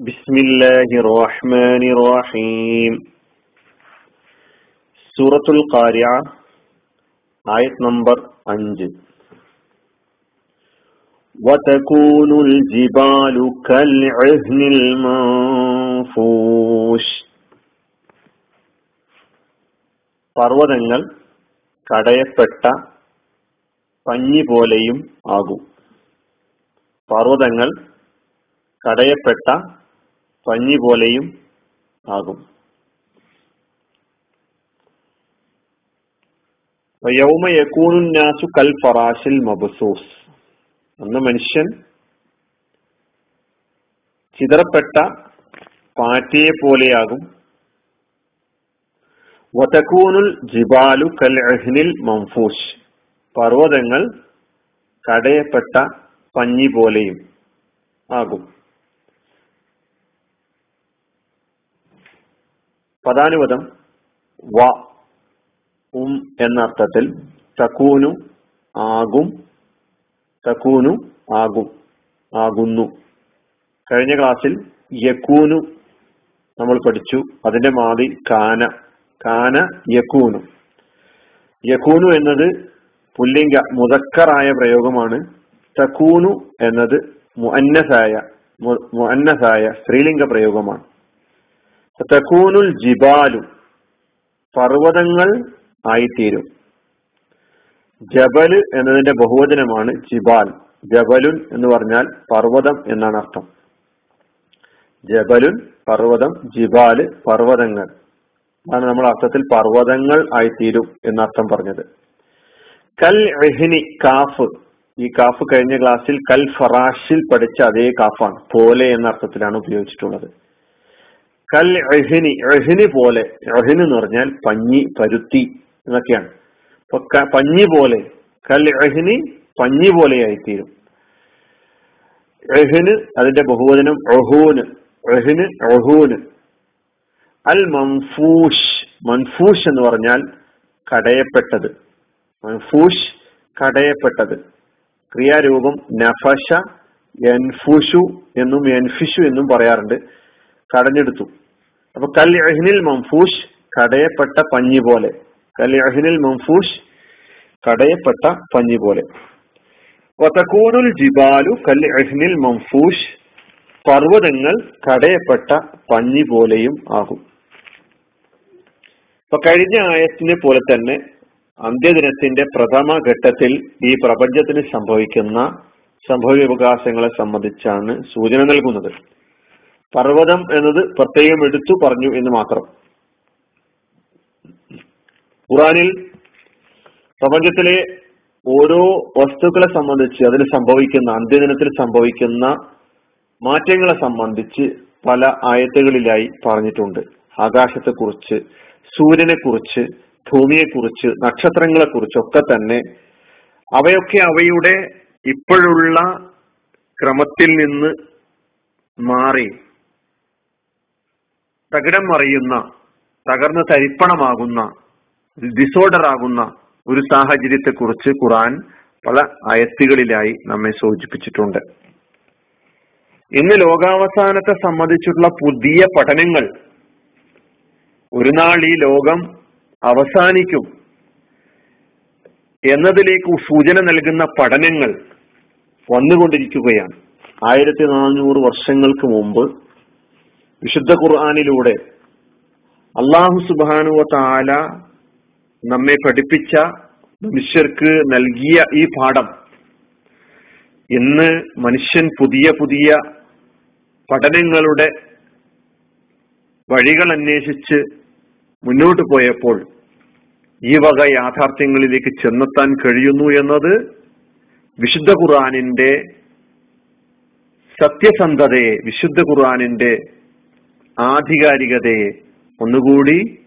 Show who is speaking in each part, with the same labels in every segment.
Speaker 1: بسم الله الرحمن الرحيم سورة القارعة آية نمبر 5 وتكون الجبال كالعهن المنفوش പർവ്വതങ്ങൾ കടയപ്പെട്ട പഞ്ഞി പോലെയും ആകും പർവ്വതങ്ങൾ കടയപ്പെട്ട പഞ്ഞി പോലെയും ആകും. യൗമ യക്കൂനുന്നാസു കൽ ഫറാഷിൽ മബസൂസ്. അന്ന് മനുഷ്യൻ ചിതറപ്പെട്ട പാറ്റയെ പോലെയാകും. വതക്കൂനുൽ ജിബാലു കൽ അഹ്നിൽ മംഫൂഷ് പർവതങ്ങൾ കടയപ്പെട്ട പഞ്ഞി പോലെയും ആകും. പദാനുപദം വ ഉം എന്ന അർത്ഥത്തിൽ തക്കൂനു ആകും തക്കൂനു ആകും ആകുന്നു. കഴിഞ്ഞ ക്ലാസ്സിൽ യക്കൂനു നമ്മൾ പഠിച്ചു. അതിന്റെ മാതി കാന കാന യക്കൂനു യക്കൂനു എന്നത് പുല്ലിംഗ മുതക്കറായ പ്രയോഗമാണ്. തക്കൂനു എന്നത് മുഅന്നസായ മുഅന്നസായ സ്ത്രീലിംഗ പ്രയോഗമാണ്. തക്കൂനുൽ ജിബാലു പർവതങ്ങൾ ആയിത്തീരും. ജബൽ എന്നതിന്റെ ബഹുവചനമാണ് ജിബാൽ. ജബലുൻ എന്ന് പറഞ്ഞാൽ പർവതം എന്നാണ് അർത്ഥം. ജബലുൻ പർവതം ജിബാൽ പർവതങ്ങൾ. അതാണ് നമ്മൾ അർത്ഥത്തിൽ പർവതങ്ങൾ ആയിത്തീരും എന്നർത്ഥം പറഞ്ഞത്. കൽ എഹിനി കാഫ്. ഈ കാഫ് കഴിഞ്ഞ ക്ലാസ്സിൽ കൽ ഫറാഷിൽ പഠിച്ച അതേ കാഫാണ്. പോലെ എന്ന അർത്ഥത്തിലാണ് ഉപയോഗിച്ചിട്ടുള്ളത്. കൽ എഹിനി എഹിനി പോലെ എഹിന് എന്ന് പറഞ്ഞാൽ പഞ്ഞി പരുത്തി എന്നൊക്കെയാണ്. അപ്പൊ പഞ്ഞി പോലെ കൽ എഹിനി പഞ്ഞി പോലെയായിത്തീരും. എഹിന് അതിന്റെ ബഹുവചനം ഒഹൂന് എഹിന് ഒഹൂന് അൽ മൻഫൂഷ് മൻഫൂഷ് എന്ന് പറഞ്ഞാൽ കടയപ്പെട്ടത്. മൻഫൂഷ് കടയപ്പെട്ടത്. ക്രിയാരൂപം നഫഷ എൻഫുഷു എന്നും എൻഫിഷു എന്നും പറയാറുണ്ട്. കടഞ്ഞെടുത്തു. അപ്പൊ കൽ മംഫൂഷ് കടയപ്പെട്ട പഞ്ഞി പോലെ. കൽ മംഫൂഷ് കടയപ്പെട്ട പഞ്ഞി പോലെ. വതക്കൂനുൽ ജിബാലു കൽ മംഫൂഷ് പർവതങ്ങൾ കടയപ്പെട്ട പഞ്ഞി പോലെയും ആകും. അപ്പൊ കഴിഞ്ഞ ആയത്തിനെ പോലെ തന്നെ അന്ത്യദിനത്തിന്റെ പ്രഥമ ഘട്ടത്തിൽ ഈ പ്രപഞ്ചത്തിന് സംഭവിക്കുന്ന സംഭവ വികാസങ്ങളെ സംബന്ധിച്ചാണ് സൂചന നൽകുന്നത്. പർവതം എന്നത് പ്രത്യേകം എടുത്തു പറഞ്ഞു എന്ന് മാത്രം. ഖുറാനിൽ പ്രപഞ്ചത്തിലെ ഓരോ വസ്തുക്കളെ സംബന്ധിച്ച് അതിൽ സംഭവിക്കുന്ന അന്ത്യദിനത്തിൽ സംഭവിക്കുന്ന മാറ്റങ്ങളെ സംബന്ധിച്ച് പല ആയത്തുകളിലായി പറഞ്ഞിട്ടുണ്ട്. ആകാശത്തെ കുറിച്ച് ആകാശത്തെക്കുറിച്ച് സൂര്യനെക്കുറിച്ച് ഭൂമിയെക്കുറിച്ച് നക്ഷത്രങ്ങളെക്കുറിച്ചൊക്കെ തന്നെ അവയൊക്കെ അവയുടെ ഇപ്പോഴുള്ള ക്രമത്തിൽ നിന്ന് മാറി തകിടം മറിയുന്ന തകർന്ന് തരിപ്പണമാകുന്ന ഡിസോർഡർ ആകുന്ന ഒരു സാഹചര്യത്തെ കുറിച്ച് ഖുറാൻ പല അയത്തുകളിലായി നമ്മെ സൂചിപ്പിച്ചിട്ടുണ്ട്. ഇന്ന് ലോകാവസാനത്തെ സംബന്ധിച്ചുള്ള പുതിയ പഠനങ്ങൾ ഒരു നാൾ ഈ ലോകം അവസാനിക്കും എന്നതിലേക്ക് സൂചന നൽകുന്ന പഠനങ്ങൾ വന്നുകൊണ്ടിരിക്കുകയാണ്. ആയിരത്തി നാനൂറ് വർഷങ്ങൾക്ക് മുമ്പ് വിശുദ്ധ ഖുർആാനിലൂടെ അള്ളാഹു സുബാനുവ താല നമ്മെ പഠിപ്പിച്ച മനുഷ്യർക്ക് നൽകിയ ഈ പാഠം. ഇന്ന് മനുഷ്യൻ പുതിയ പുതിയ പഠനങ്ങളുടെ വഴികൾ അന്വേഷിച്ച് മുന്നോട്ട് പോയപ്പോൾ ഈ വക യാഥാർത്ഥ്യങ്ങളിലേക്ക് ചെന്നെത്താൻ കഴിയുന്നു എന്നത് വിശുദ്ധ ഖുർആാനിന്റെ സത്യസന്ധതയെ വിശുദ്ധ ഖുർആാനിന്റെ ആധികാരികതയെ ഒന്നുകൂടി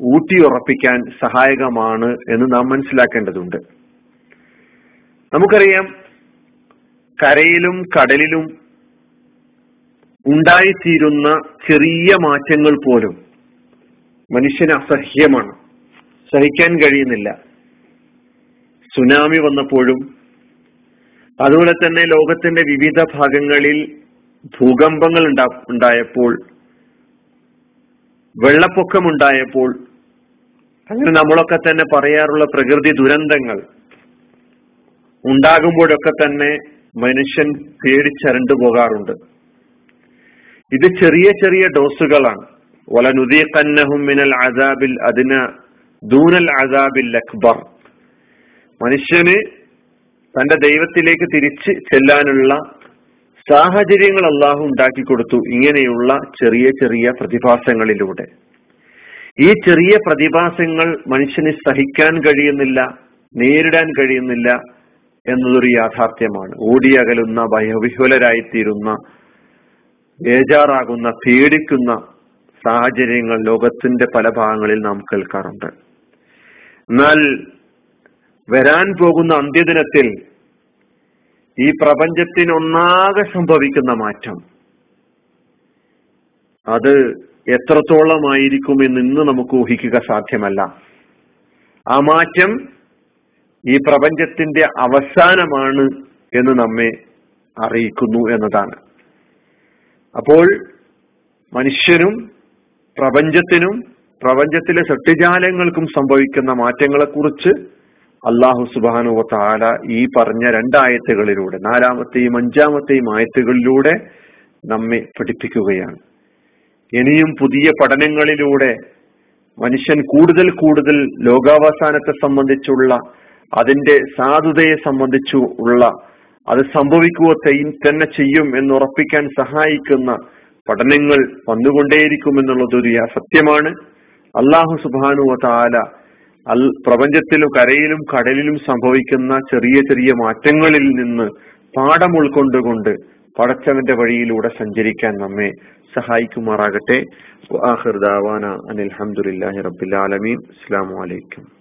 Speaker 1: ഊട്ടിയുറപ്പിക്കാൻ സഹായകമാണ് എന്ന് നാം മനസ്സിലാക്കേണ്ടതുണ്ട്. നമുക്കറിയാം കരയിലും കടലിലും ഉണ്ടായിത്തീരുന്ന ചെറിയ മാറ്റങ്ങൾ പോലും മനുഷ്യന് അസഹ്യമാണ്. സഹിക്കാൻ കഴിയുന്നില്ല. സുനാമി വന്നപ്പോഴും അതുപോലെ തന്നെ ലോകത്തിന്റെ വിവിധ ഭാഗങ്ങളിൽ ഭൂകമ്പങ്ങൾ ഉണ്ടായപ്പോൾ വെള്ളപ്പൊക്കം ഉണ്ടായപ്പോൾ അങ്ങനെ നമ്മളൊക്കെ തന്നെ പറയാറുള്ള പ്രകൃതി ദുരന്തങ്ങൾ ഉണ്ടാകുമ്പോഴൊക്കെ തന്നെ മനുഷ്യൻ പേടിച്ചരണ്ടു പോകാറുണ്ട്. ഇത് ചെറിയ ചെറിയ ഡോസുകളാണ്. വലനുദീഖന്നഹും മിനൽ അസാബിൽ അതിന ദൂനൽ അസാബിൽ അക്ബർ. മനുഷ്യന് തന്റെ ദൈവത്തിലേക്ക് തിരിച്ച് ചെല്ലാനുള്ള സാഹചര്യങ്ങൾ അള്ളാഹു ഉണ്ടാക്കി കൊടുത്തു ഇങ്ങനെയുള്ള ചെറിയ ചെറിയ പ്രതിഭാസങ്ങളിലൂടെ. ഈ ചെറിയ പ്രതിഭാസങ്ങൾ മനുഷ്യന് സഹിക്കാൻ കഴിയുന്നില്ല നേരിടാൻ കഴിയുന്നില്ല എന്നതൊരു യാഥാർത്ഥ്യമാണ്. ഓടിയകലുന്ന ഭയവിഹുലരായിത്തീരുന്ന ബേജാറാകുന്ന പേടിക്കുന്ന സാഹചര്യങ്ങൾ ലോകത്തിന്റെ പല ഭാഗങ്ങളിൽ നാം കേൾക്കാറുണ്ട്. എന്നാൽ വരാൻ പോകുന്ന അന്ത്യദിനത്തിൽ ഈ പ്രപഞ്ചത്തിനൊന്നാകെ സംഭവിക്കുന്ന മാറ്റം. അത് എത്രത്തോളമായിരിക്കും എന്ന് ഇന്ന് നമുക്ക് ഊഹിക്കുക സാധ്യമല്ല. ആ മാറ്റം ഈ പ്രപഞ്ചത്തിന്റെ അവസാനമാണ് എന്ന് നമ്മെ അറിയിക്കുന്നു എന്നതാണ്. അപ്പോൾ മനുഷ്യനും പ്രപഞ്ചത്തിനും പ്രപഞ്ചത്തിലെ സൃഷ്ടിജാലങ്ങൾക്കും സംഭവിക്കുന്ന മാറ്റങ്ങളെക്കുറിച്ച് അള്ളാഹു സുബാനു താല ഈ പറഞ്ഞ രണ്ടായത്തുകളിലൂടെ നാലാമത്തെയും അഞ്ചാമത്തെയും ആയത്തുകളിലൂടെ നമ്മെ പഠിപ്പിക്കുകയാണ്. ഇനിയും പുതിയ പഠനങ്ങളിലൂടെ മനുഷ്യൻ കൂടുതൽ കൂടുതൽ ലോകാവസാനത്തെ സംബന്ധിച്ചുള്ള അതിന്റെ സാധുതയെ സംബന്ധിച്ചു ഉള്ള അത് സംഭവിക്കുക തന്നെ ചെയ്യും എന്ന് ഉറപ്പിക്കാൻ സഹായിക്കുന്ന പഠനങ്ങൾ വന്നുകൊണ്ടേയിരിക്കും എന്നുള്ളത് ഒരു സത്യമാണ്. അള്ളാഹു സുബാനു താല അൽ പ്രപഞ്ചത്തിലും കരയിലും കടലിലും സംഭവിക്കുന്ന ചെറിയ ചെറിയ മാറ്റങ്ങളിൽ നിന്ന് പാഠം ഉൾക്കൊണ്ടുകൊണ്ട് പടച്ചവന്റെ വഴിയിലൂടെ സഞ്ചരിക്കാൻ നമ്മെ സഹായിക്കുമാറാകട്ടെ. അനിൽ അലഹമുല്ലാഹി റബ്ബിൽ ആലമീൻ. അസ്സാം വലൈക്കും